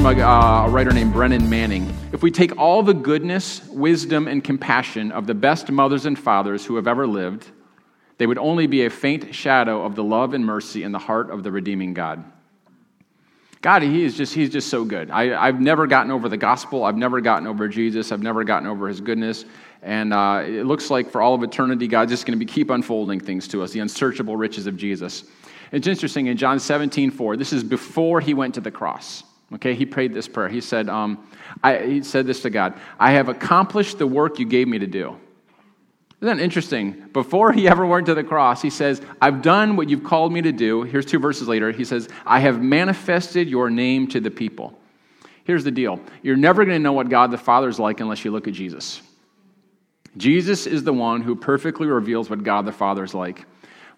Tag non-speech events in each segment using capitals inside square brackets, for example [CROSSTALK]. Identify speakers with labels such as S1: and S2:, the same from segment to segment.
S1: from a, uh, a writer named Brennan Manning. If we take all the goodness, wisdom, and compassion of the best mothers and fathers who have ever lived, they would only be a faint shadow of the love and mercy in the heart of the redeeming God. God, he is just, he's just so good. I, have never gotten over the gospel. I've never gotten over Jesus. I've never gotten over his goodness. And uh, it looks like for all of eternity, God's just going to keep unfolding things to us, the unsearchable riches of Jesus. It's interesting in John 17, 4, this is before he went to the cross. Okay, he prayed this prayer. He said, um, I, he said this to God I have accomplished the work you gave me to do. Isn't that interesting? Before he ever went to the cross, he says, I've done what you've called me to do. Here's two verses later. He says, I have manifested your name to the people. Here's the deal you're never going to know what God the Father is like unless you look at Jesus. Jesus is the one who perfectly reveals what God the Father is like.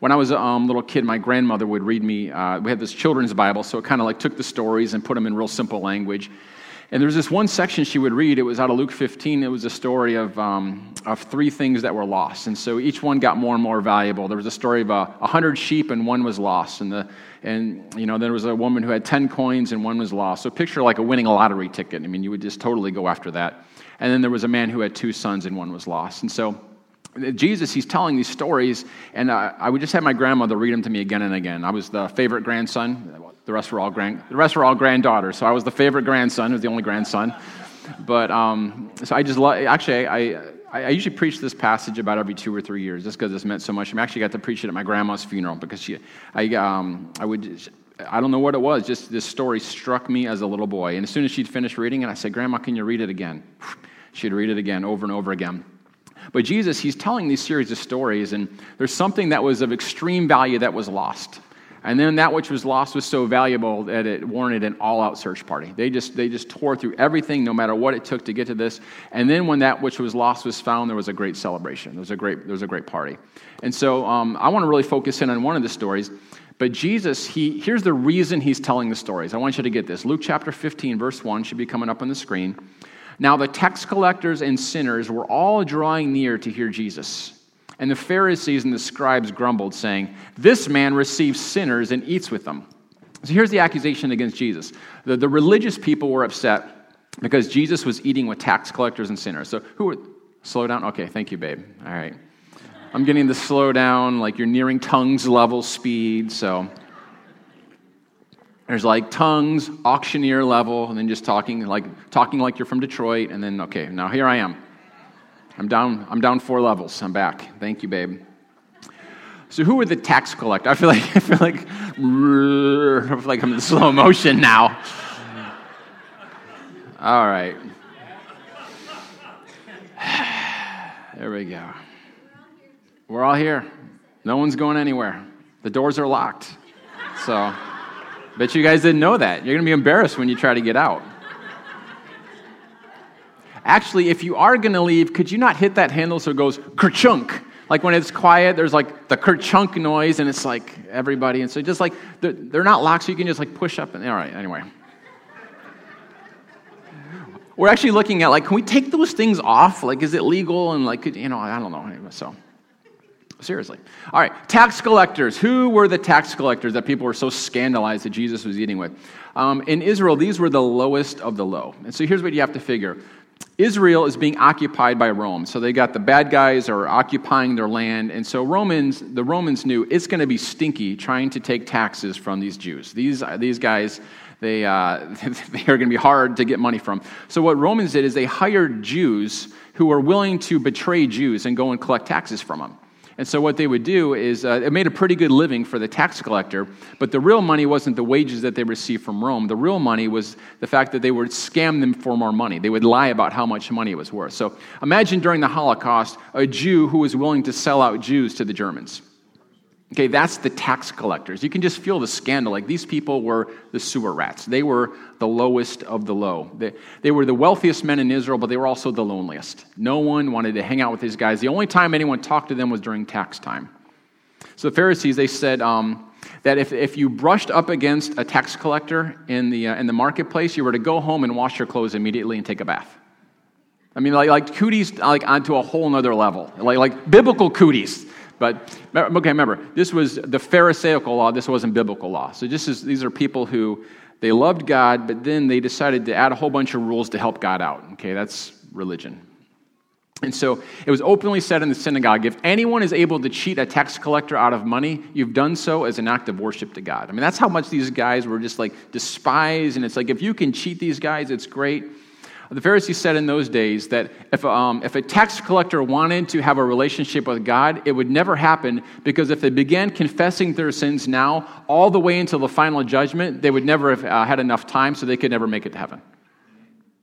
S1: When I was a um, little kid, my grandmother would read me. Uh, we had this children's Bible, so it kind of like took the stories and put them in real simple language. And there was this one section she would read. It was out of Luke 15. It was a story of, um, of three things that were lost. And so each one got more and more valuable. There was a story of a, a hundred sheep and one was lost. And, the, and, you know, there was a woman who had 10 coins and one was lost. So picture like a winning a lottery ticket. I mean, you would just totally go after that. And then there was a man who had two sons and one was lost. And so Jesus, he's telling these stories, and uh, I would just have my grandmother read them to me again and again. I was the favorite grandson. The rest were all grand. The rest were all granddaughters. So I was the favorite grandson. I was the only grandson. But um, so I just love. Actually, I, I, I usually preach this passage about every two or three years, just because it's meant so much. I actually got to preach it at my grandma's funeral because she, I, um, I would. I don't know what it was. Just this story struck me as a little boy. And as soon as she'd finished reading it, I said, "Grandma, can you read it again?" She'd read it again, over and over again. But Jesus, he's telling these series of stories, and there's something that was of extreme value that was lost. And then that which was lost was so valuable that it warranted an all-out search party. They just they just tore through everything, no matter what it took to get to this. And then when that which was lost was found, there was a great celebration. There was a great there was a great party. And so um, I want to really focus in on one of the stories. But Jesus, he here's the reason he's telling the stories. I want you to get this. Luke chapter 15, verse 1 should be coming up on the screen. Now the tax collectors and sinners were all drawing near to hear Jesus. And the Pharisees and the scribes grumbled, saying, This man receives sinners and eats with them. So here's the accusation against Jesus. The, the religious people were upset because Jesus was eating with tax collectors and sinners. So who were, slow down? Okay, thank you, babe. All right. I'm getting the slow down, like you're nearing tongues level speed, so. There's like tongues, auctioneer level, and then just talking like talking like you're from Detroit, and then okay, now here I am. I'm down, I'm down four levels. I'm back. Thank you, babe. So who were the tax collectors? I feel like [LAUGHS] I feel like I feel like I'm in slow motion now. All right. [SIGHS] There we go. We're all here. No one's going anywhere. The doors are locked. So, bet you guys didn't know that. You're going to be embarrassed when you try to get out. Actually, if you are going to leave, could you not hit that handle so it goes kerchunk? Like when it's quiet, there's like the kerchunk noise, and it's like everybody. And so just like they're, they're not locked, so you can just like push up. And all right, anyway. We're actually looking at like, can we take those things off? Like, is it legal? And like, you know, I don't know. So seriously. All right, tax collectors. Who were the tax collectors that people were so scandalized that Jesus was eating with? Um, in Israel, these were the lowest of the low. And so here's what you have to figure Israel is being occupied by Rome. So they got the bad guys are occupying their land. And so Romans, the Romans knew it's going to be stinky trying to take taxes from these Jews. These, these guys, they, uh, [LAUGHS] they are going to be hard to get money from. So what Romans did is they hired Jews who were willing to betray Jews and go and collect taxes from them. And so, what they would do is, uh, it made a pretty good living for the tax collector, but the real money wasn't the wages that they received from Rome. The real money was the fact that they would scam them for more money. They would lie about how much money it was worth. So, imagine during the Holocaust a Jew who was willing to sell out Jews to the Germans. Okay, that's the tax collectors. You can just feel the scandal. Like these people were the sewer rats. They were the lowest of the low. They, they were the wealthiest men in Israel, but they were also the loneliest. No one wanted to hang out with these guys. The only time anyone talked to them was during tax time. So the Pharisees, they said um, that if, if you brushed up against a tax collector in the, uh, in the marketplace, you were to go home and wash your clothes immediately and take a bath. I mean, like, like cooties like onto a whole nother level, like, like biblical cooties. But okay, remember, this was the Pharisaical law, this wasn't biblical law. So this is, these are people who They loved God, but then they decided to add a whole bunch of rules to help God out. Okay, that's religion. And so it was openly said in the synagogue if anyone is able to cheat a tax collector out of money, you've done so as an act of worship to God. I mean, that's how much these guys were just like despised. And it's like, if you can cheat these guys, it's great. The Pharisees said in those days that if, um, if a tax collector wanted to have a relationship with God, it would never happen because if they began confessing their sins now, all the way until the final judgment, they would never have uh, had enough time, so they could never make it to heaven.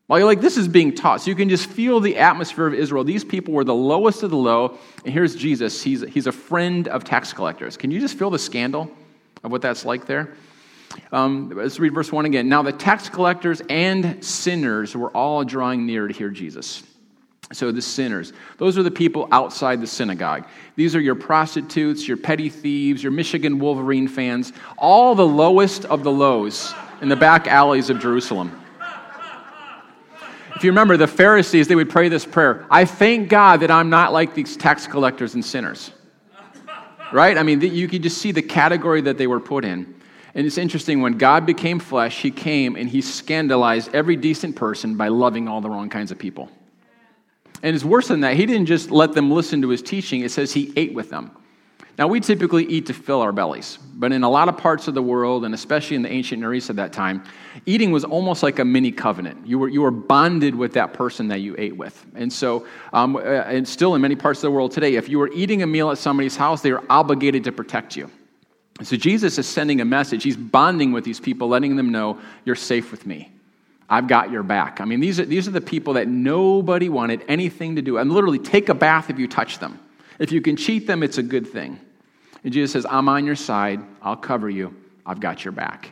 S1: Well, you're like, this is being taught. So you can just feel the atmosphere of Israel. These people were the lowest of the low. And here's Jesus. He's, he's a friend of tax collectors. Can you just feel the scandal of what that's like there? Um, let's read verse 1 again. Now, the tax collectors and sinners were all drawing near to hear Jesus. So, the sinners, those are the people outside the synagogue. These are your prostitutes, your petty thieves, your Michigan Wolverine fans, all the lowest of the lows in the back alleys of Jerusalem. If you remember, the Pharisees, they would pray this prayer I thank God that I'm not like these tax collectors and sinners. Right? I mean, you could just see the category that they were put in. And it's interesting, when God became flesh, he came and he scandalized every decent person by loving all the wrong kinds of people. And it's worse than that. He didn't just let them listen to his teaching, it says he ate with them. Now, we typically eat to fill our bellies, but in a lot of parts of the world, and especially in the ancient Near East at that time, eating was almost like a mini covenant. You were, you were bonded with that person that you ate with. And so, um, uh, and still in many parts of the world today, if you were eating a meal at somebody's house, they were obligated to protect you. So Jesus is sending a message. He's bonding with these people, letting them know, you're safe with me. I've got your back. I mean, these are, these are the people that nobody wanted anything to do. And literally, take a bath if you touch them. If you can cheat them, it's a good thing. And Jesus says, I'm on your side. I'll cover you. I've got your back.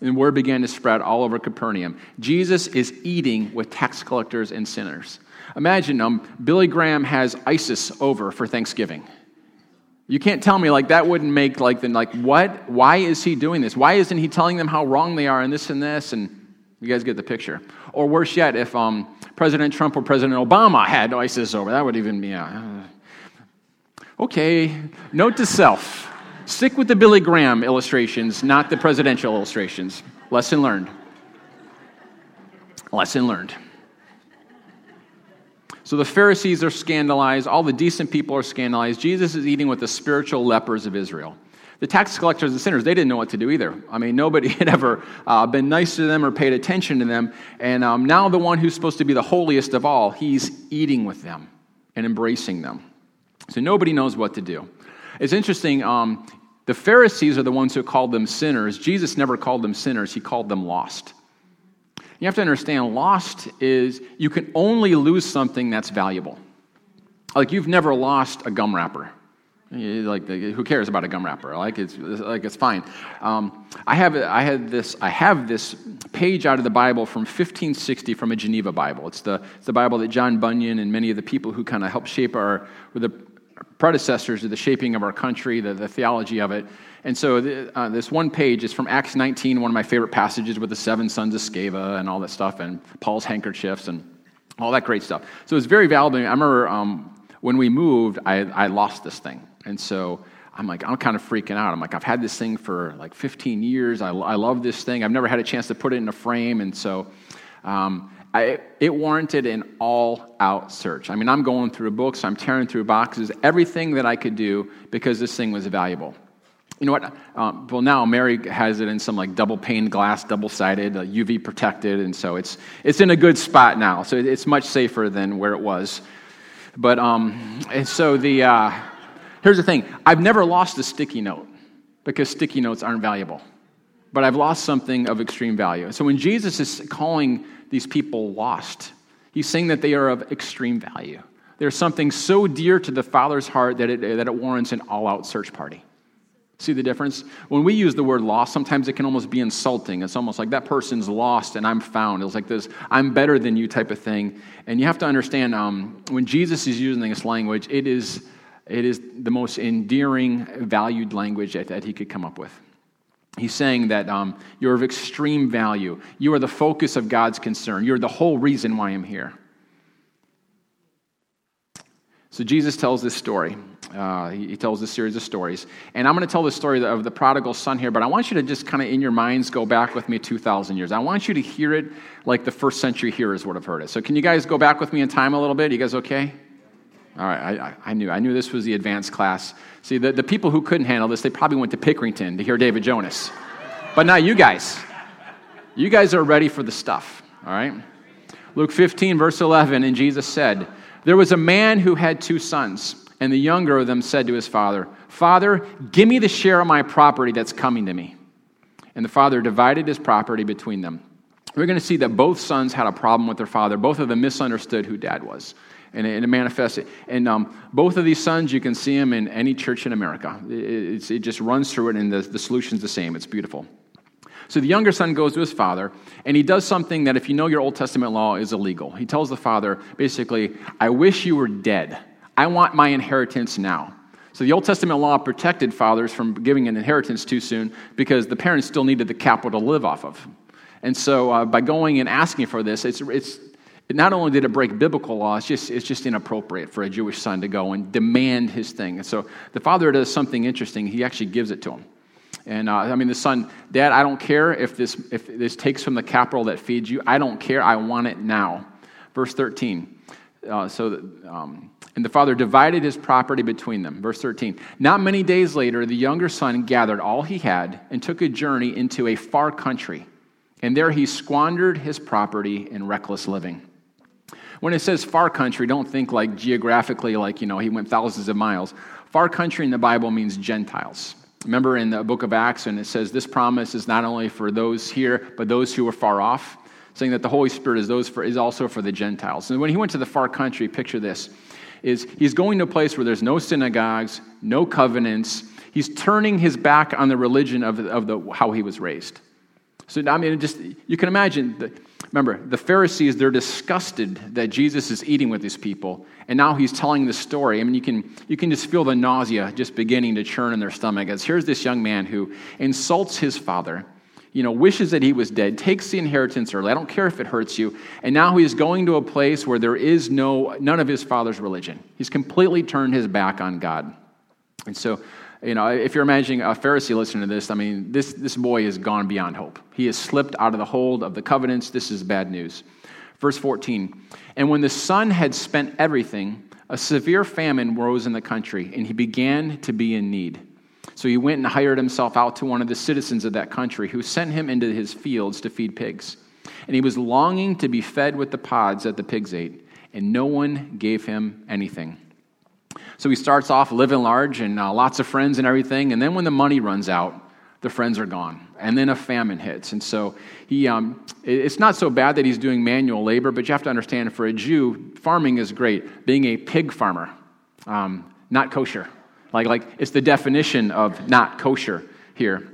S1: And word began to spread all over Capernaum. Jesus is eating with tax collectors and sinners. Imagine um, Billy Graham has ISIS over for Thanksgiving. You can't tell me like that wouldn't make like then like what? Why is he doing this? Why isn't he telling them how wrong they are and this and this? And you guys get the picture. Or worse yet, if um, President Trump or President Obama had ISIS over, that would even be. Uh, okay, note to self: stick with the Billy Graham illustrations, not the presidential illustrations. Lesson learned. Lesson learned. So the Pharisees are scandalized. All the decent people are scandalized. Jesus is eating with the spiritual lepers of Israel. The tax collectors and sinners, they didn't know what to do either. I mean, nobody [LAUGHS] had ever uh, been nice to them or paid attention to them. And um, now, the one who's supposed to be the holiest of all, he's eating with them and embracing them. So nobody knows what to do. It's interesting. Um, the Pharisees are the ones who called them sinners. Jesus never called them sinners, he called them lost. You have to understand, lost is you can only lose something that's valuable. Like you've never lost a gum wrapper. Like who cares about a gum wrapper? Like it's like it's fine. Um, I have I had this I have this page out of the Bible from 1560 from a Geneva Bible. It's the it's the Bible that John Bunyan and many of the people who kind of helped shape our the predecessors to the shaping of our country, the, the theology of it. And so the, uh, this one page is from Acts 19, one of my favorite passages with the seven sons of Sceva and all that stuff, and Paul's handkerchiefs and all that great stuff. So it's very valuable. I remember um, when we moved, I, I lost this thing. And so I'm like, I'm kind of freaking out. I'm like, I've had this thing for like 15 years. I, I love this thing. I've never had a chance to put it in a frame. And so um, I, it warranted an all out search. I mean, I'm going through books, I'm tearing through boxes, everything that I could do because this thing was valuable. You know what? Um, well, now Mary has it in some like double pane glass, double sided, uh, UV protected, and so it's it's in a good spot now. So it's much safer than where it was. But um, and so the uh, here's the thing: I've never lost a sticky note because sticky notes aren't valuable, but I've lost something of extreme value. So when Jesus is calling these people lost, he's saying that they are of extreme value. There's something so dear to the Father's heart that it, that it warrants an all out search party. See the difference? When we use the word lost, sometimes it can almost be insulting. It's almost like that person's lost and I'm found. It's like this I'm better than you type of thing. And you have to understand um, when Jesus is using this language, it is, it is the most endearing, valued language that, that he could come up with. He's saying that um, you're of extreme value. You are the focus of God's concern. You're the whole reason why I'm here. So Jesus tells this story. Uh, he, he, tells this series of stories. And I'm going to tell the story of the prodigal son here, but I want you to just kind of in your minds go back with me 2,000 years. I want you to hear it like the first century hearers would have heard it. So, can you guys go back with me in time a little bit? You guys okay? All right, I, I knew. I knew this was the advanced class. See, the, the people who couldn't handle this, they probably went to Pickerington to hear David Jonas. But now you guys, you guys are ready for the stuff, all right? Luke 15, verse 11, and Jesus said, There was a man who had two sons. And the younger of them said to his father, Father, give me the share of my property that's coming to me. And the father divided his property between them. We're going to see that both sons had a problem with their father. Both of them misunderstood who dad was. And it, it manifested. And um, both of these sons, you can see them in any church in America. It, it just runs through it, and the, the solution's the same. It's beautiful. So the younger son goes to his father, and he does something that, if you know your Old Testament law, is illegal. He tells the father, basically, I wish you were dead. I want my inheritance now. So the Old Testament law protected fathers from giving an inheritance too soon because the parents still needed the capital to live off of. And so uh, by going and asking for this, it's, it's, not only did it break biblical law, it's just, it's just inappropriate for a Jewish son to go and demand his thing. And so the father does something interesting. He actually gives it to him. And uh, I mean, the son, Dad, I don't care if this, if this takes from the capital that feeds you. I don't care. I want it now. Verse 13. Uh, so, um, and the father divided his property between them. Verse 13. Not many days later, the younger son gathered all he had and took a journey into a far country. And there he squandered his property in reckless living. When it says far country, don't think like geographically, like, you know, he went thousands of miles. Far country in the Bible means Gentiles. Remember in the book of Acts, and it says this promise is not only for those here, but those who are far off, saying that the Holy Spirit is, those for, is also for the Gentiles. And when he went to the far country, picture this is he's going to a place where there's no synagogues, no covenants. He's turning his back on the religion of, of the, how he was raised. So, I mean, just you can imagine. The, remember, the Pharisees, they're disgusted that Jesus is eating with these people. And now he's telling the story. I mean, you can, you can just feel the nausea just beginning to churn in their stomach as here's this young man who insults his father you know, wishes that he was dead, takes the inheritance early. I don't care if it hurts you. And now he's going to a place where there is no, none of his father's religion. He's completely turned his back on God. And so, you know, if you're imagining a Pharisee listening to this, I mean, this, this boy has gone beyond hope. He has slipped out of the hold of the covenants. This is bad news. Verse 14 And when the son had spent everything, a severe famine rose in the country, and he began to be in need. So he went and hired himself out to one of the citizens of that country, who sent him into his fields to feed pigs. And he was longing to be fed with the pods that the pigs ate, and no one gave him anything. So he starts off living large and uh, lots of friends and everything, and then when the money runs out, the friends are gone. And then a famine hits. And so he, um, it's not so bad that he's doing manual labor, but you have to understand for a Jew, farming is great. Being a pig farmer, um, not kosher. Like, like it's the definition of not kosher here.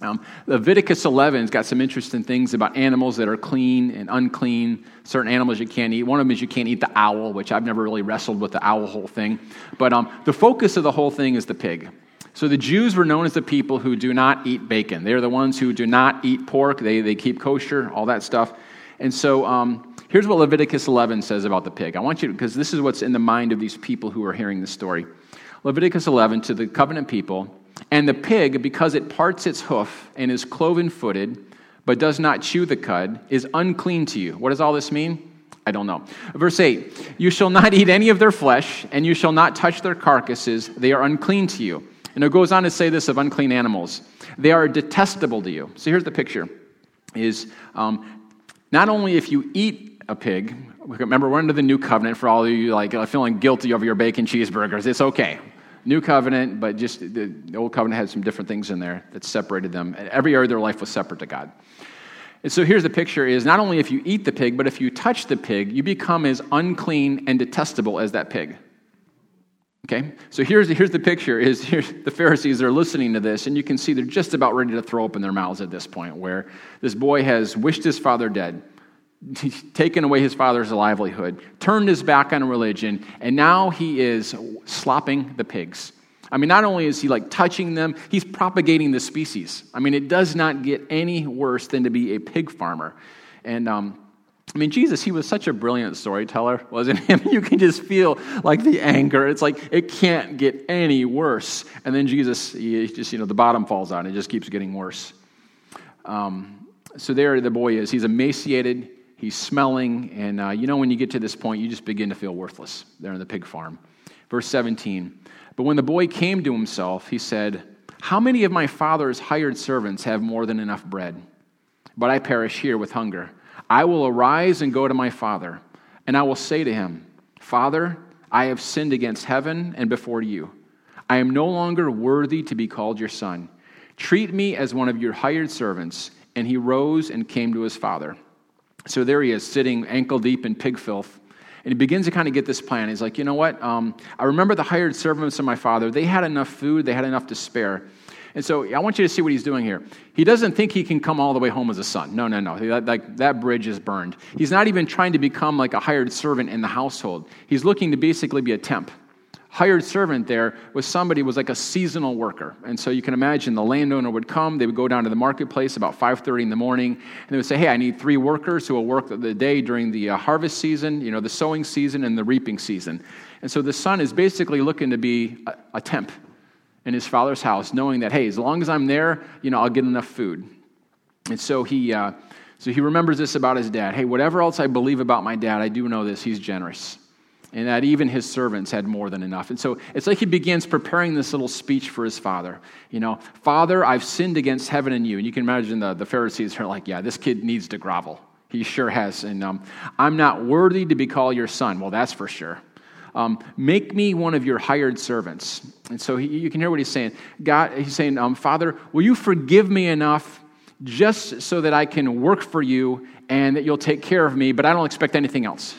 S1: Um, Leviticus 11 has got some interesting things about animals that are clean and unclean, certain animals you can't eat. One of them is you can't eat the owl, which I've never really wrestled with the owl whole thing. But um, the focus of the whole thing is the pig. So the Jews were known as the people who do not eat bacon. They're the ones who do not eat pork, they, they keep kosher, all that stuff. And so um, here's what Leviticus 11 says about the pig. I want you to, because this is what's in the mind of these people who are hearing the story. Leviticus 11 to the covenant people, and the pig, because it parts its hoof and is cloven footed, but does not chew the cud, is unclean to you. What does all this mean? I don't know. Verse 8 You shall not eat any of their flesh, and you shall not touch their carcasses. They are unclean to you. And it goes on to say this of unclean animals they are detestable to you. So here's the picture is um, not only if you eat a pig, remember we're under the new covenant for all of you like uh, feeling guilty over your bacon cheeseburgers, it's okay. New covenant, but just the, the old covenant had some different things in there that separated them. And Every area of their life was separate to God. And so here's the picture is not only if you eat the pig, but if you touch the pig, you become as unclean and detestable as that pig. Okay? So here's, here's the picture is [LAUGHS] here's the Pharisees are listening to this, and you can see they're just about ready to throw open their mouths at this point, where this boy has wished his father dead, [LAUGHS] taken away his father's livelihood, turned his back on religion, and now he is slopping the pigs. I mean, not only is he like touching them, he's propagating the species. I mean, it does not get any worse than to be a pig farmer. And um, I mean, Jesus, he was such a brilliant storyteller, wasn't he? [LAUGHS] you can just feel like the anger. It's like it can't get any worse. And then Jesus, he just, you know, the bottom falls out and it just keeps getting worse. Um, so there the boy is. He's emaciated, he's smelling, and uh, you know, when you get to this point, you just begin to feel worthless there in the pig farm. Verse 17 But when the boy came to himself, he said, How many of my father's hired servants have more than enough bread? But I perish here with hunger. I will arise and go to my father, and I will say to him, Father, I have sinned against heaven and before you. I am no longer worthy to be called your son. Treat me as one of your hired servants. And he rose and came to his father. So there he is, sitting ankle deep in pig filth. And he begins to kind of get this plan. He's like, you know what? Um, I remember the hired servants of my father. They had enough food, they had enough to spare. And so I want you to see what he's doing here. He doesn't think he can come all the way home as a son. No, no, no. Like, that bridge is burned. He's not even trying to become like a hired servant in the household. He's looking to basically be a temp hired servant there was somebody was like a seasonal worker. And so you can imagine the landowner would come they would go down to the marketplace about 5.30 in the morning and they would say hey i need three workers who will work the day during the uh, harvest season you know the sowing season and the reaping season. And so the son is basically looking to be a, a temp in his father's house knowing that hey as long as i'm there you know i'll get enough food. And so he uh, so he remembers this about his dad. Hey whatever else i believe about my dad i do know this he's generous and that even his servants had more than enough. And so it's like he begins preparing this little speech for his father. You know, Father, I've sinned against heaven and you. And you can imagine the, the Pharisees are like, yeah, this kid needs to grovel. He sure has. And um, I'm not worthy to be called your son. Well, that's for sure. Um, make me one of your hired servants. And so he, you can hear what he's saying. God, he's saying, um, Father, will you forgive me enough just so that I can work for you and that you'll take care of me, but I don't expect anything else?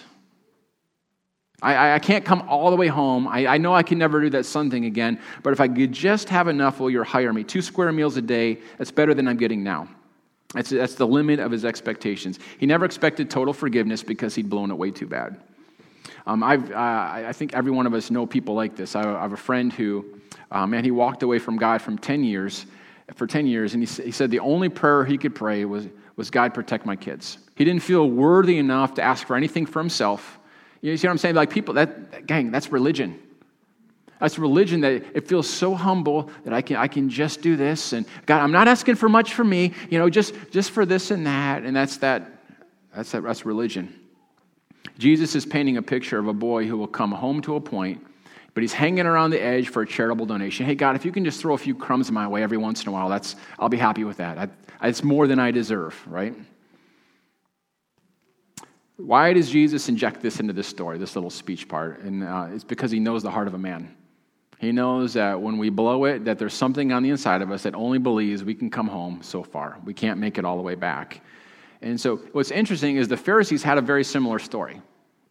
S1: I, I can't come all the way home. I, I know I can never do that son thing again, but if I could just have enough, will you hire me? Two square meals a day, that's better than I'm getting now. That's, that's the limit of his expectations. He never expected total forgiveness because he'd blown it way too bad. Um, I've, uh, I think every one of us know people like this. I, I have a friend who, uh, man, he walked away from God from 10 years, for 10 years, and he, he said the only prayer he could pray was, was God, protect my kids. He didn't feel worthy enough to ask for anything for himself. You see what I'm saying? Like people, that gang, that's religion. That's religion that it feels so humble that I can, I can just do this. And God, I'm not asking for much for me, you know, just, just for this and that. And that's that, that's that, that's religion. Jesus is painting a picture of a boy who will come home to a point, but he's hanging around the edge for a charitable donation. Hey, God, if you can just throw a few crumbs my way every once in a while, that's, I'll be happy with that. I, it's more than I deserve, right? Why does Jesus inject this into this story, this little speech part? And uh, it's because he knows the heart of a man. He knows that when we blow it, that there's something on the inside of us that only believes we can come home so far. We can't make it all the way back. And so, what's interesting is the Pharisees had a very similar story.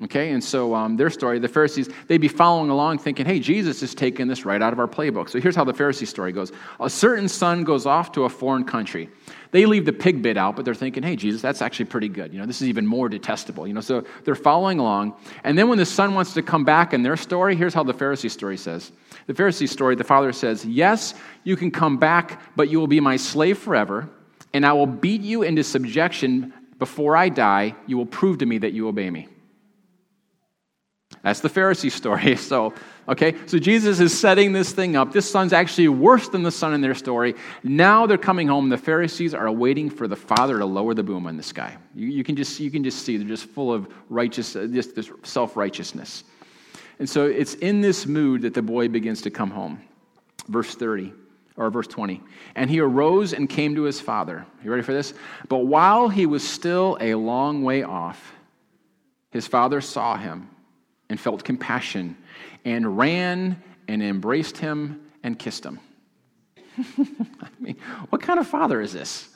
S1: Okay, and so um, their story, the Pharisees, they'd be following along thinking, hey, Jesus is taking this right out of our playbook. So here's how the Pharisee story goes A certain son goes off to a foreign country. They leave the pig bit out, but they're thinking, hey, Jesus, that's actually pretty good. You know, this is even more detestable. You know, so they're following along. And then when the son wants to come back in their story, here's how the Pharisee story says. The Pharisee story, the father says, Yes, you can come back, but you will be my slave forever, and I will beat you into subjection before I die. You will prove to me that you obey me. That's the Pharisee story. [LAUGHS] So, okay, so Jesus is setting this thing up. This son's actually worse than the son in their story. Now they're coming home. The Pharisees are waiting for the father to lower the boom in the sky. You, you can, just, you can just see they're just full of righteous, uh, this, this self righteousness. And so it's in this mood that the boy begins to come home. Verse 30 or verse 20. And he arose and came to his father. You ready for this? But while he was still a long way off, his father saw him and felt compassion and ran and embraced him and kissed him. [LAUGHS] I mean, what kind of father is this?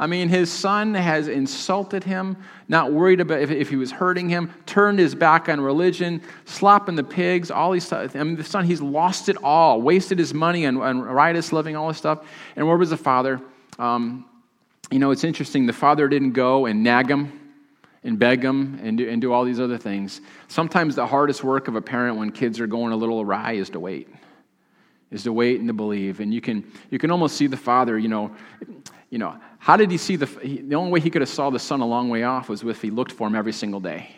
S1: I mean, his son has insulted him, not worried about if, if, he was hurting him, turned his back on religion, slopping the pigs, all these stuff. I mean, the son, he's lost it all, wasted his money on, on riotous living, all this stuff. And where was the father? Um, you know, it's interesting. The father didn't go and nag him and beg them and do, and do all these other things. Sometimes the hardest work of a parent when kids are going a little awry is to wait. is to wait and to believe. And you can, you can almost see the Father, you know, you know, how did he see the, the only way he could have saw the Son a long way off was if he looked for him every single day.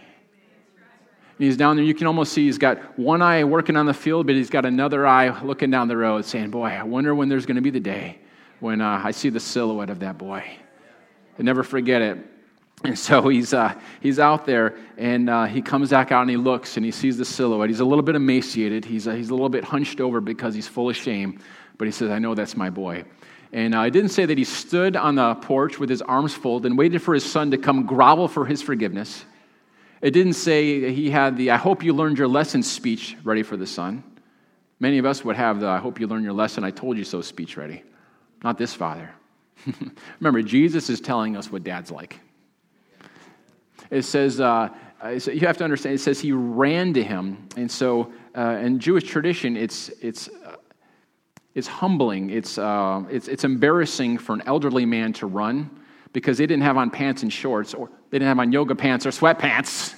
S1: And he's down there, you can almost see he's got one eye working on the field, but he's got another eye looking down the road saying, boy, I wonder when there's going to be the day when uh, I see the silhouette of that boy. I never forget it. And so he's, uh, he's out there and uh, he comes back out and he looks and he sees the silhouette. He's a little bit emaciated. He's, uh, he's a little bit hunched over because he's full of shame. But he says, I know that's my boy. And uh, I didn't say that he stood on the porch with his arms folded and waited for his son to come grovel for his forgiveness. It didn't say he had the I hope you learned your lesson speech ready for the son. Many of us would have the I hope you learned your lesson, I told you so speech ready. Not this father. [LAUGHS] Remember, Jesus is telling us what dad's like. It says, uh, you have to understand, it says he ran to him. And so uh, in Jewish tradition, it's, it's, uh, it's humbling, it's, uh, it's, it's embarrassing for an elderly man to run because they didn't have on pants and shorts, or they didn't have on yoga pants or sweatpants.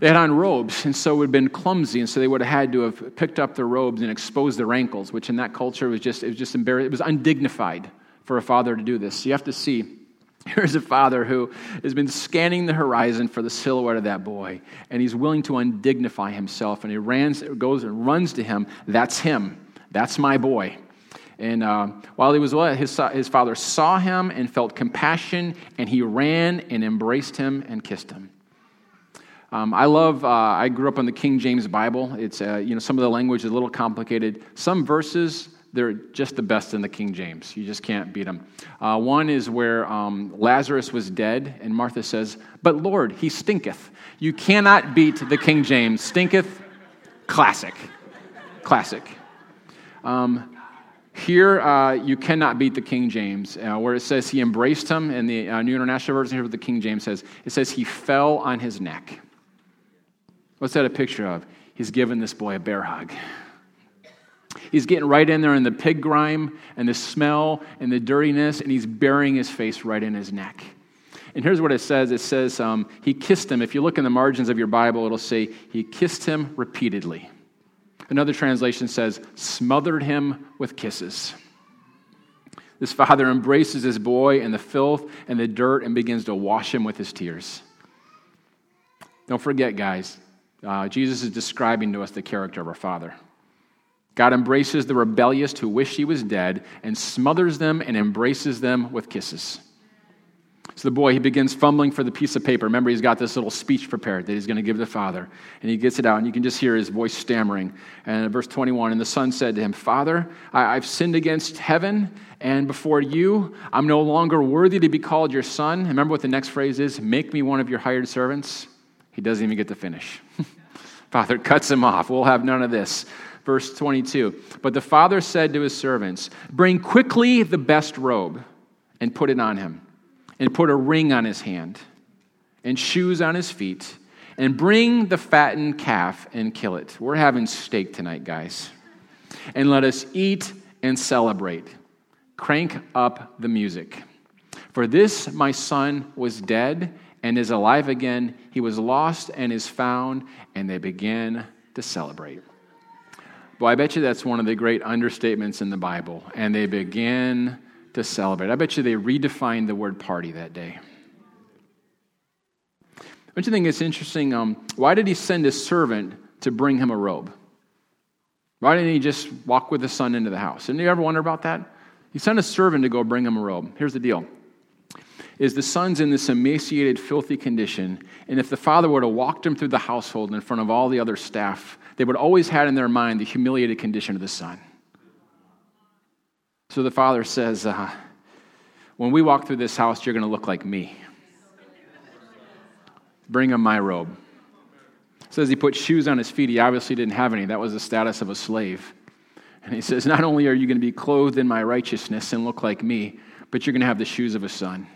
S1: They had on robes, and so it would have been clumsy, and so they would have had to have picked up their robes and exposed their ankles, which in that culture was just, it was just embarrassing. It was undignified for a father to do this. So You have to see Here's a father who has been scanning the horizon for the silhouette of that boy, and he's willing to undignify himself. And he runs, goes and runs to him. That's him. That's my boy. And uh, while he was away, his, his father saw him and felt compassion, and he ran and embraced him and kissed him. Um, I love, uh, I grew up on the King James Bible. It's, uh, you know, some of the language is a little complicated. Some verses they're just the best in the King James. You just can't beat them. Uh, one is where um, Lazarus was dead, and Martha says, But Lord, he stinketh. You cannot beat the King James. Stinketh, classic. Classic. Um, here, uh, you cannot beat the King James, uh, where it says he embraced him, in the uh, New International Version, here what the King James says, it says he fell on his neck. What's that a picture of? He's given this boy a bear hug. He's getting right in there in the pig grime and the smell and the dirtiness, and he's burying his face right in his neck. And here's what it says it says, um, He kissed him. If you look in the margins of your Bible, it'll say, He kissed him repeatedly. Another translation says, smothered him with kisses. This father embraces his boy in the filth and the dirt and begins to wash him with his tears. Don't forget, guys, uh, Jesus is describing to us the character of our Father. God embraces the rebellious who wish he was dead and smothers them and embraces them with kisses. So the boy, he begins fumbling for the piece of paper. Remember, he's got this little speech prepared that he's going to give the father. And he gets it out, and you can just hear his voice stammering. And verse 21 And the son said to him, Father, I, have sinned against heaven and before you. I'm no longer worthy to be called your son. Remember what the next phrase is? Make me one of your hired servants. He doesn't even get to finish. [LAUGHS] father cuts him off. We'll have none of this verse 22. But the father said to his servants, Bring quickly the best robe and put it on him, and put a ring on his hand, and shoes on his feet, and bring the fattened calf and kill it. We're having steak tonight, guys. And let us eat and celebrate. Crank up the music. For this my son was dead and is alive again. He was lost and is found, and they began to celebrate. Well, I bet you that's one of the great understatements in the Bible. And they begin to celebrate. I bet you they redefined the word party that day. Don't you think it's interesting? Um, why did he send his servant to bring him a robe? Why didn't he just walk with the son into the house? Didn't you ever wonder about that? He sent a servant to go bring him a robe. Here's the deal. Is the son's in this emaciated, filthy condition, and if the father were to walk him through the household in front of all the other staff, they would always had in their mind the humiliated condition of the son. So the father says, uh, When we walk through this house, you're going to look like me. Bring him my robe. says he put shoes on his feet. He obviously didn't have any. That was the status of a slave. And he says, Not only are you going to be clothed in my righteousness and look like me, but you're going to have the shoes of a son.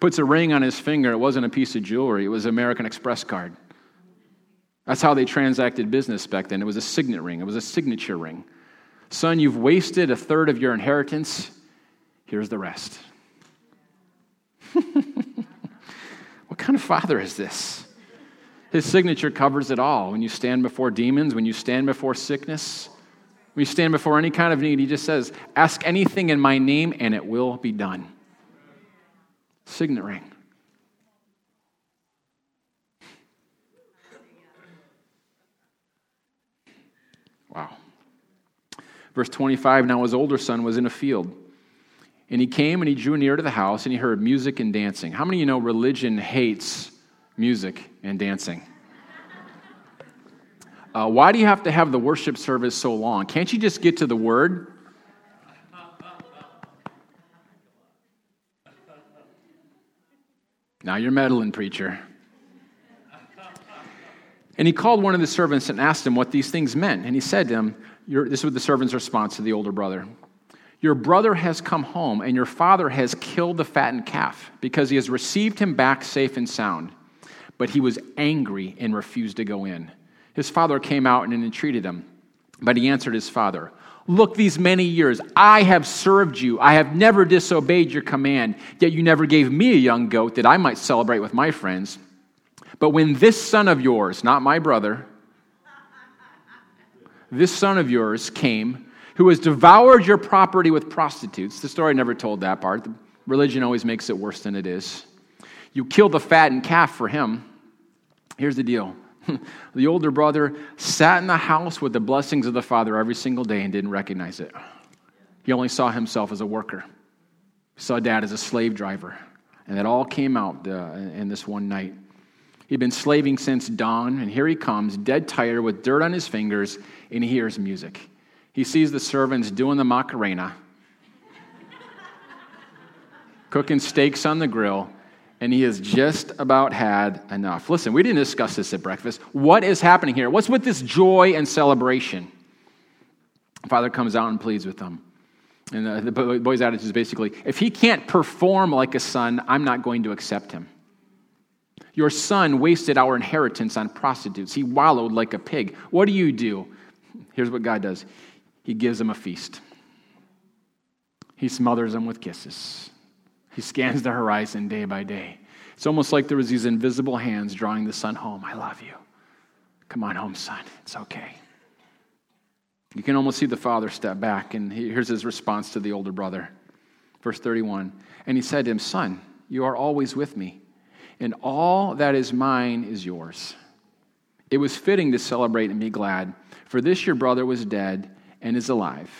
S1: Puts a ring on his finger. It wasn't a piece of jewelry, it was an American Express card. That's how they transacted business back then. It was a signet ring, it was a signature ring. Son, you've wasted a third of your inheritance. Here's the rest. [LAUGHS] what kind of father is this? His signature covers it all. When you stand before demons, when you stand before sickness, When you stand before any kind of need, he just says, Ask anything in my name, and it will be done. Signet ring. Verse 25 Now his older son was in a field. And he came and he drew near to the house and he heard music and dancing. How many of you know religion hates music and dancing? Uh, why do you have to have the worship service so long? Can't you just get to the word? Now you're meddling, preacher. And he called one of the servants and asked him what these things meant. And he said to him, This was the servant's response to the older brother Your brother has come home, and your father has killed the fattened calf because he has received him back safe and sound. But he was angry and refused to go in. His father came out and entreated him. But he answered his father, Look, these many years I have served you. I have never disobeyed your command, yet you never gave me a young goat that I might celebrate with my friends. But when this son of yours, not my brother, this son of yours came, who has devoured your property with prostitutes, the story never told that part. The religion always makes it worse than it is. You killed the fattened calf for him. Here's the deal [LAUGHS] the older brother sat in the house with the blessings of the father every single day and didn't recognize it. He only saw himself as a worker, he saw dad as a slave driver. And it all came out uh, in this one night. He'd been slaving since dawn, and here he comes, dead tired, with dirt on his fingers, and he hears music. He sees the servants doing the Macarena, [LAUGHS] cooking steaks on the grill, and he has just about had enough. Listen, we didn't discuss this at breakfast. What is happening here? What's with this joy and celebration? Father comes out and pleads with them. And uh, the boy's attitude is basically if he can't perform like a son, I'm not going to accept him. Your son wasted our inheritance on prostitutes. He wallowed like a pig. What do you do? Here's what God does He gives him a feast, He smothers him with kisses. He scans the horizon day by day. It's almost like there was these invisible hands drawing the son home. I love you. Come on home, son. It's okay. You can almost see the father step back, and here's his response to the older brother. Verse 31 And he said to him, Son, you are always with me and all that is mine is yours. It was fitting to celebrate and be glad, for this your brother was dead and is alive.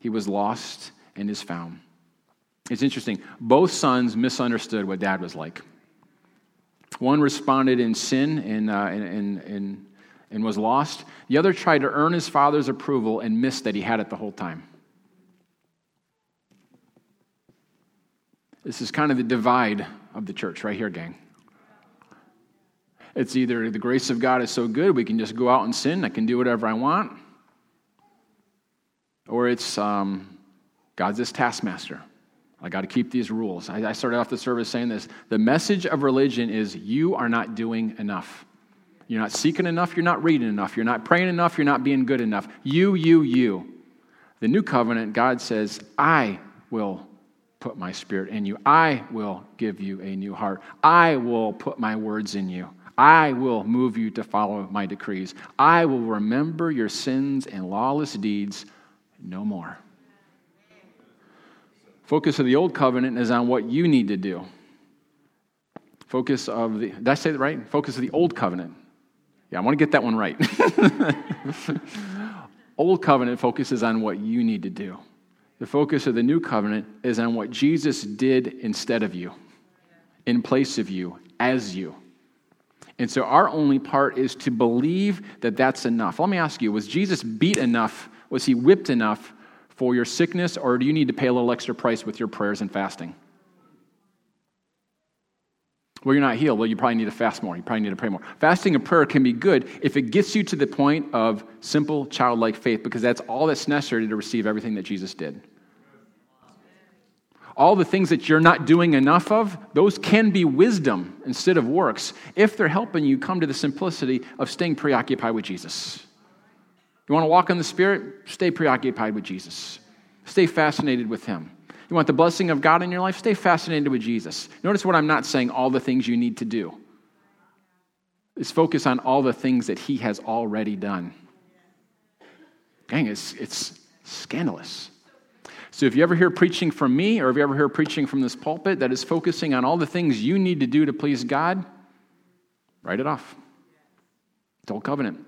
S1: He was lost and is found. It's interesting. Both sons misunderstood what dad was like. One responded in sin and, uh, and, and, and, was lost. The other tried to earn his father's approval and missed that he had it the whole time. This is kind of the divide of the church right here, gang. It's either the grace of God is so good we can just go out and sin, I can do whatever I want, or it's um, God's this taskmaster. I got to keep these rules. I, I started off the service saying this the message of religion is you are not doing enough. You're not seeking enough, you're not reading enough, you're not praying enough, you're not being good enough. You, you, you. The new covenant, God says, I will put my spirit in you. I will give you a new heart. I will put my words in you. I will move you to follow my decrees. I will remember your sins and lawless deeds no more. Focus of the old covenant is on what you need to do. Focus of the, did I say right? Focus of the old covenant. Yeah, I want to get that one right. [LAUGHS] old covenant focuses on what you need to do. The focus of the new covenant is on what Jesus did instead of you, in place of you, as you. And so our only part is to believe that that's enough. Let me ask you was Jesus beat enough? Was he whipped enough for your sickness, or do you need to pay a little extra price with your prayers and fasting? Well, you're not healed. Well, you probably need to fast more. You probably need to pray more. Fasting and prayer can be good if it gets you to the point of simple childlike faith, because that's all that's necessary to receive everything that Jesus did all the things that you're not doing enough of, those can be wisdom instead of works if they're helping you come to the simplicity of staying preoccupied with Jesus. You want to walk in the Spirit? Stay preoccupied with Jesus. Stay fascinated with Him. You want the blessing of God in your life? Stay fascinated with Jesus. Notice what I'm not saying, all the things you need to do. Is focus on all the things that He has already done. Gang, it's, it's scandalous. So if you ever hear preaching from me, or if you ever hear preaching from this pulpit that is focusing on all the things you need to do to please God, write it off. It's old covenant.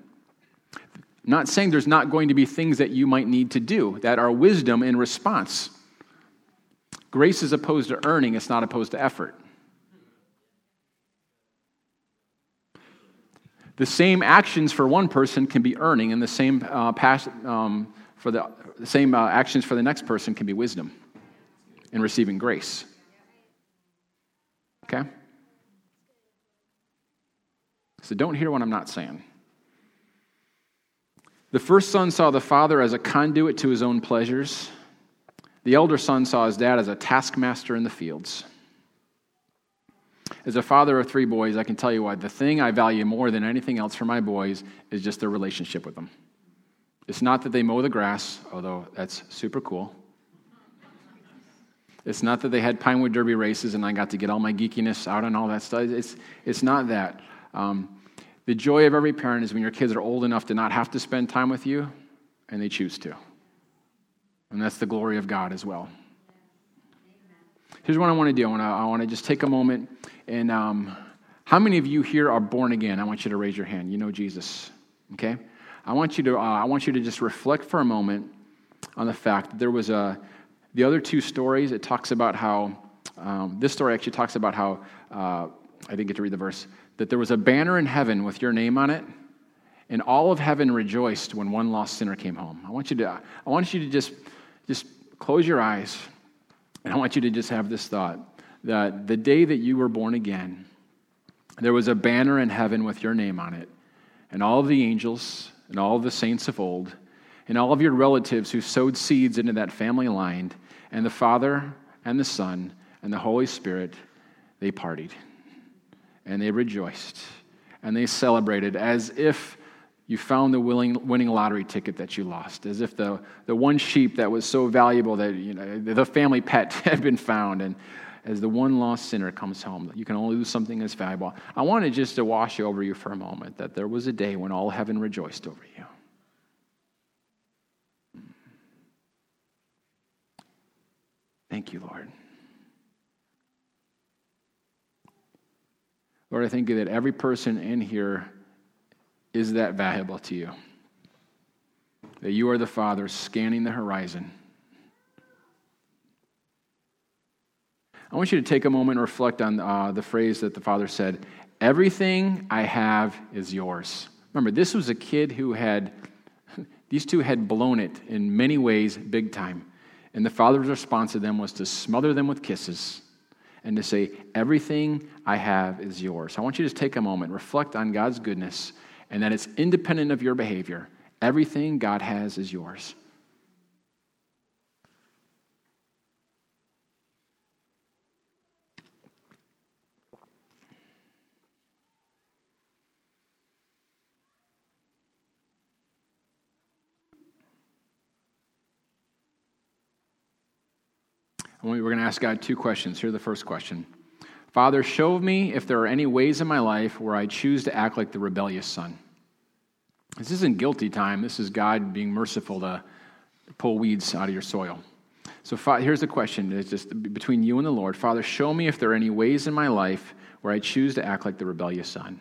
S1: not saying there's not going to be things that you might need to do that are wisdom in response. Grace is opposed to earning, it's not opposed to effort. The same actions for one person can be earning, and the same, uh, pas- um, for the, same uh, actions for the next person can be wisdom in receiving grace. Okay? So don't hear what I'm not saying. The first son saw the father as a conduit to his own pleasures. The elder son saw his dad as a taskmaster in the fields. As a father of three boys, I can tell you why the thing I value more than anything else for my boys is just their relationship with them. It's not that they mow the grass, although that's super cool. It's not that they had Pinewood Derby races and I got to get all my geekiness out and all that stuff. It's, it's not that. Um, the joy of every parent is when your kids are old enough to not have to spend time with you and they choose to. And that's the glory of God as well. Here's what I want to do I want to, I want to just take a moment and um, how many of you here are born again? I want you to raise your hand. You know Jesus, okay? I want you to, uh, I want you to just reflect for a moment on the fact that there was a, the other two stories, it talks about how, um, this story actually talks about how, uh, I didn't get to read the verse, that there was a banner in heaven with your name on it, and all of heaven rejoiced when one lost sinner came home. I want you to, I want you to just, just close your eyes, and I want you to just have this thought that the day that you were born again, there was a banner in heaven with your name on it, and all of the angels and all the saints of old, and all of your relatives who sowed seeds into that family line, and the Father and the Son and the Holy Spirit, they partied and they rejoiced and they celebrated as if you found the willing, winning lottery ticket that you lost, as if the, the one sheep that was so valuable that you know, the family pet [LAUGHS] had been found. And as the one lost sinner comes home, you can only lose something as valuable. I wanted just to wash over you for a moment that there was a day when all heaven rejoiced over you. Thank you, Lord. Lord, I thank you that every person in here is that valuable to you. That you are the Father scanning the horizon. I want you to take a moment and reflect on uh, the phrase that the Father said Everything I have is yours. Remember, this was a kid who had, [LAUGHS] these two had blown it in many ways big time. And the Father's response to them was to smother them with kisses and to say, Everything I have is yours. I want you to take a moment, reflect on God's goodness and that it's independent of your behavior. Everything God has is yours. We're going to ask God two questions. Here's the first question Father, show me if there are any ways in my life where I choose to act like the rebellious son. This isn't guilty time. This is God being merciful to pull weeds out of your soil. So here's the question it's just between you and the Lord. Father, show me if there are any ways in my life where I choose to act like the rebellious son.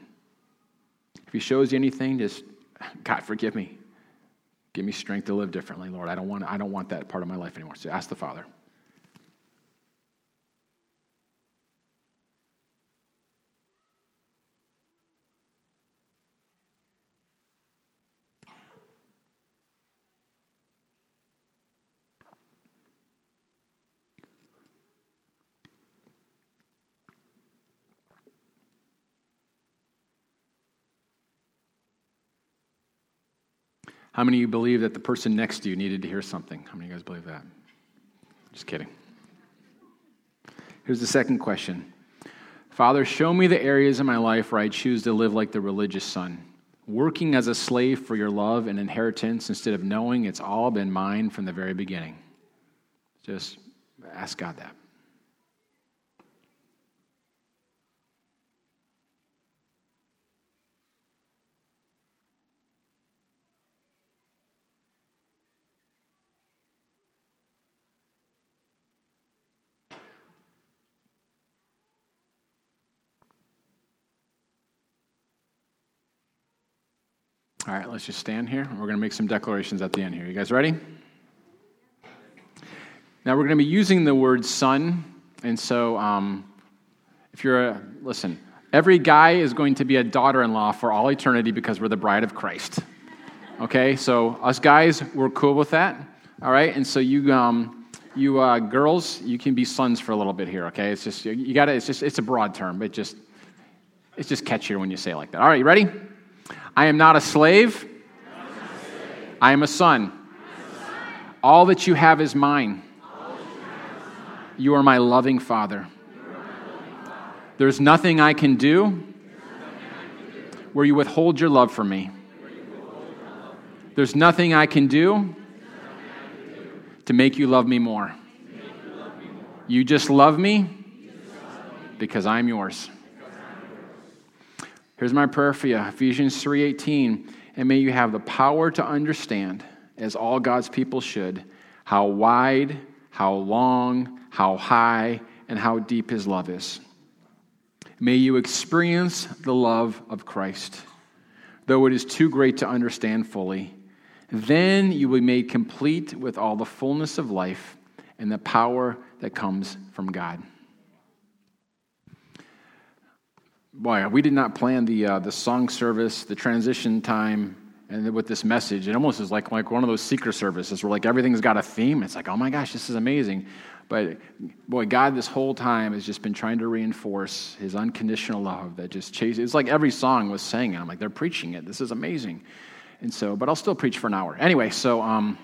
S1: If he shows you anything, just, God, forgive me. Give me strength to live differently, Lord. I don't want, I don't want that part of my life anymore. So ask the Father. How many of you believe that the person next to you needed to hear something? How many of you guys believe that? Just kidding. Here's the second question Father, show me the areas in my life where I choose to live like the religious son, working as a slave for your love and inheritance instead of knowing it's all been mine from the very beginning. Just ask God that. All right, let's just stand here. We're going to make some declarations at the end here. You guys ready? Now, we're going to be using the word son. And so, um, if you're a, listen, every guy is going to be a daughter in law for all eternity because we're the bride of Christ. Okay, so us guys, we're cool with that. All right, and so you, um, you uh, girls, you can be sons for a little bit here. Okay, it's just you got to. It's just it's a broad term, but just it's just catchier when you say it like that. All right, you ready? I am not a slave. I am a son. All that you have is mine. You are my loving Father. There's nothing I can do where you withhold your love from me. There's nothing I can do to make you love me more. You just love me because I'm yours. Here's my prayer for you. Ephesians 3:18, and may you have the power to understand as all God's people should how wide, how long, how high, and how deep his love is. May you experience the love of Christ, though it is too great to understand fully. Then you will be made complete with all the fullness of life and the power that comes from God boy, we did not plan the, uh, the song service, the transition time, and with this message. It almost is like, like one of those secret services where like everything's got a theme. It's like, oh my gosh, this is amazing. But boy, God this whole time has just been trying to reinforce his unconditional love that just chases. It's like every song was saying it. I'm like, they're preaching it. This is amazing. And so, but I'll still preach for an hour. Anyway, so um,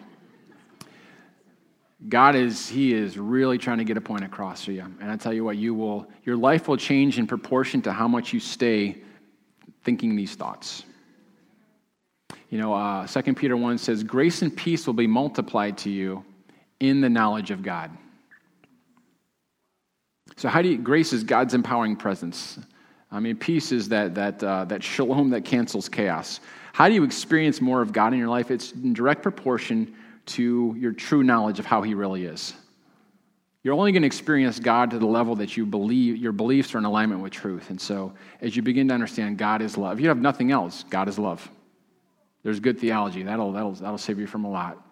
S1: God is, He is really trying to get a point across to you. And I tell you what, you will, your life will change in proportion to how much you stay thinking these thoughts. You know, uh, 2 Peter 1 says, Grace and peace will be multiplied to you in the knowledge of God. So, how do you, grace is God's empowering presence. I mean, peace is that, that, uh, that shalom that cancels chaos. How do you experience more of God in your life? It's in direct proportion to your true knowledge of how He really is. You're only going to experience God to the level that you believe your beliefs are in alignment with truth. And so, as you begin to understand God is love, you have nothing else, God is love. There's good theology. That'll, that'll, that'll save you from a lot.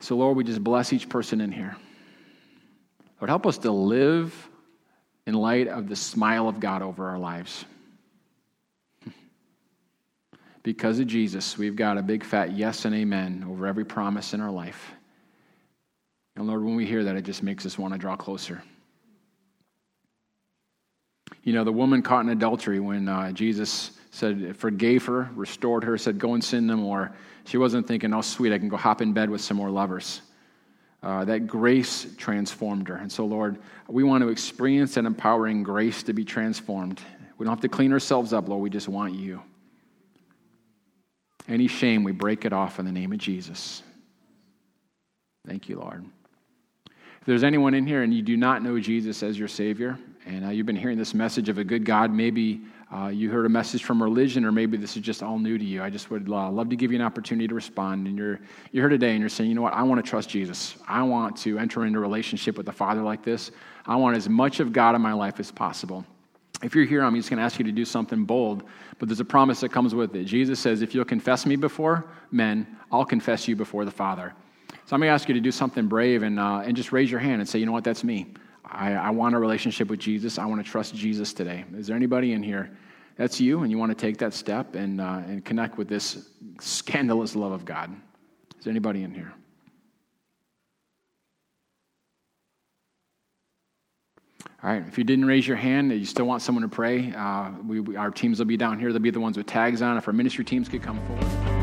S1: So, Lord, we just bless each person in here. Lord, help us to live in light of the smile of God over our lives because of Jesus, we've got a big fat yes and amen over every promise in our life. And Lord, when we hear that, it just makes us want to draw closer. You know, the woman caught in adultery when uh, Jesus said, forgave her, restored her, said, go and sin no more. She wasn't thinking, oh, sweet, I can go hop in bed with some more lovers. Uh, that grace transformed her. And so, Lord, we want to experience that empowering grace to be transformed. We don't have to clean ourselves up, Lord. We just want you. Any shame, we break it off in the name of Jesus. Thank you, Lord. If there's anyone in here and you do not know Jesus as your Savior, and uh, you've been hearing this message of a good God, maybe uh, you heard a message from religion, or maybe this is just all new to you. I just would uh, love to give you an opportunity to respond. And you're, you're here today and you're saying, you know what, I want to trust Jesus. I want to enter into a relationship with the Father like this. I want as much of God in my life as possible. If you're here, I'm just going to ask you to do something bold, but there's a promise that comes with it. Jesus says, If you'll confess me before men, I'll confess you before the Father. So I'm going to ask you to do something brave and, uh, and just raise your hand and say, You know what? That's me. I, I want a relationship with Jesus. I want to trust Jesus today. Is there anybody in here? That's you, and you want to take that step and, uh, and connect with this scandalous love of God. Is there anybody in here? All right, if you didn't raise your hand, and you still want someone to pray, uh, we, we, our teams will be down here. They'll be the ones with tags on. If our ministry teams could come forward.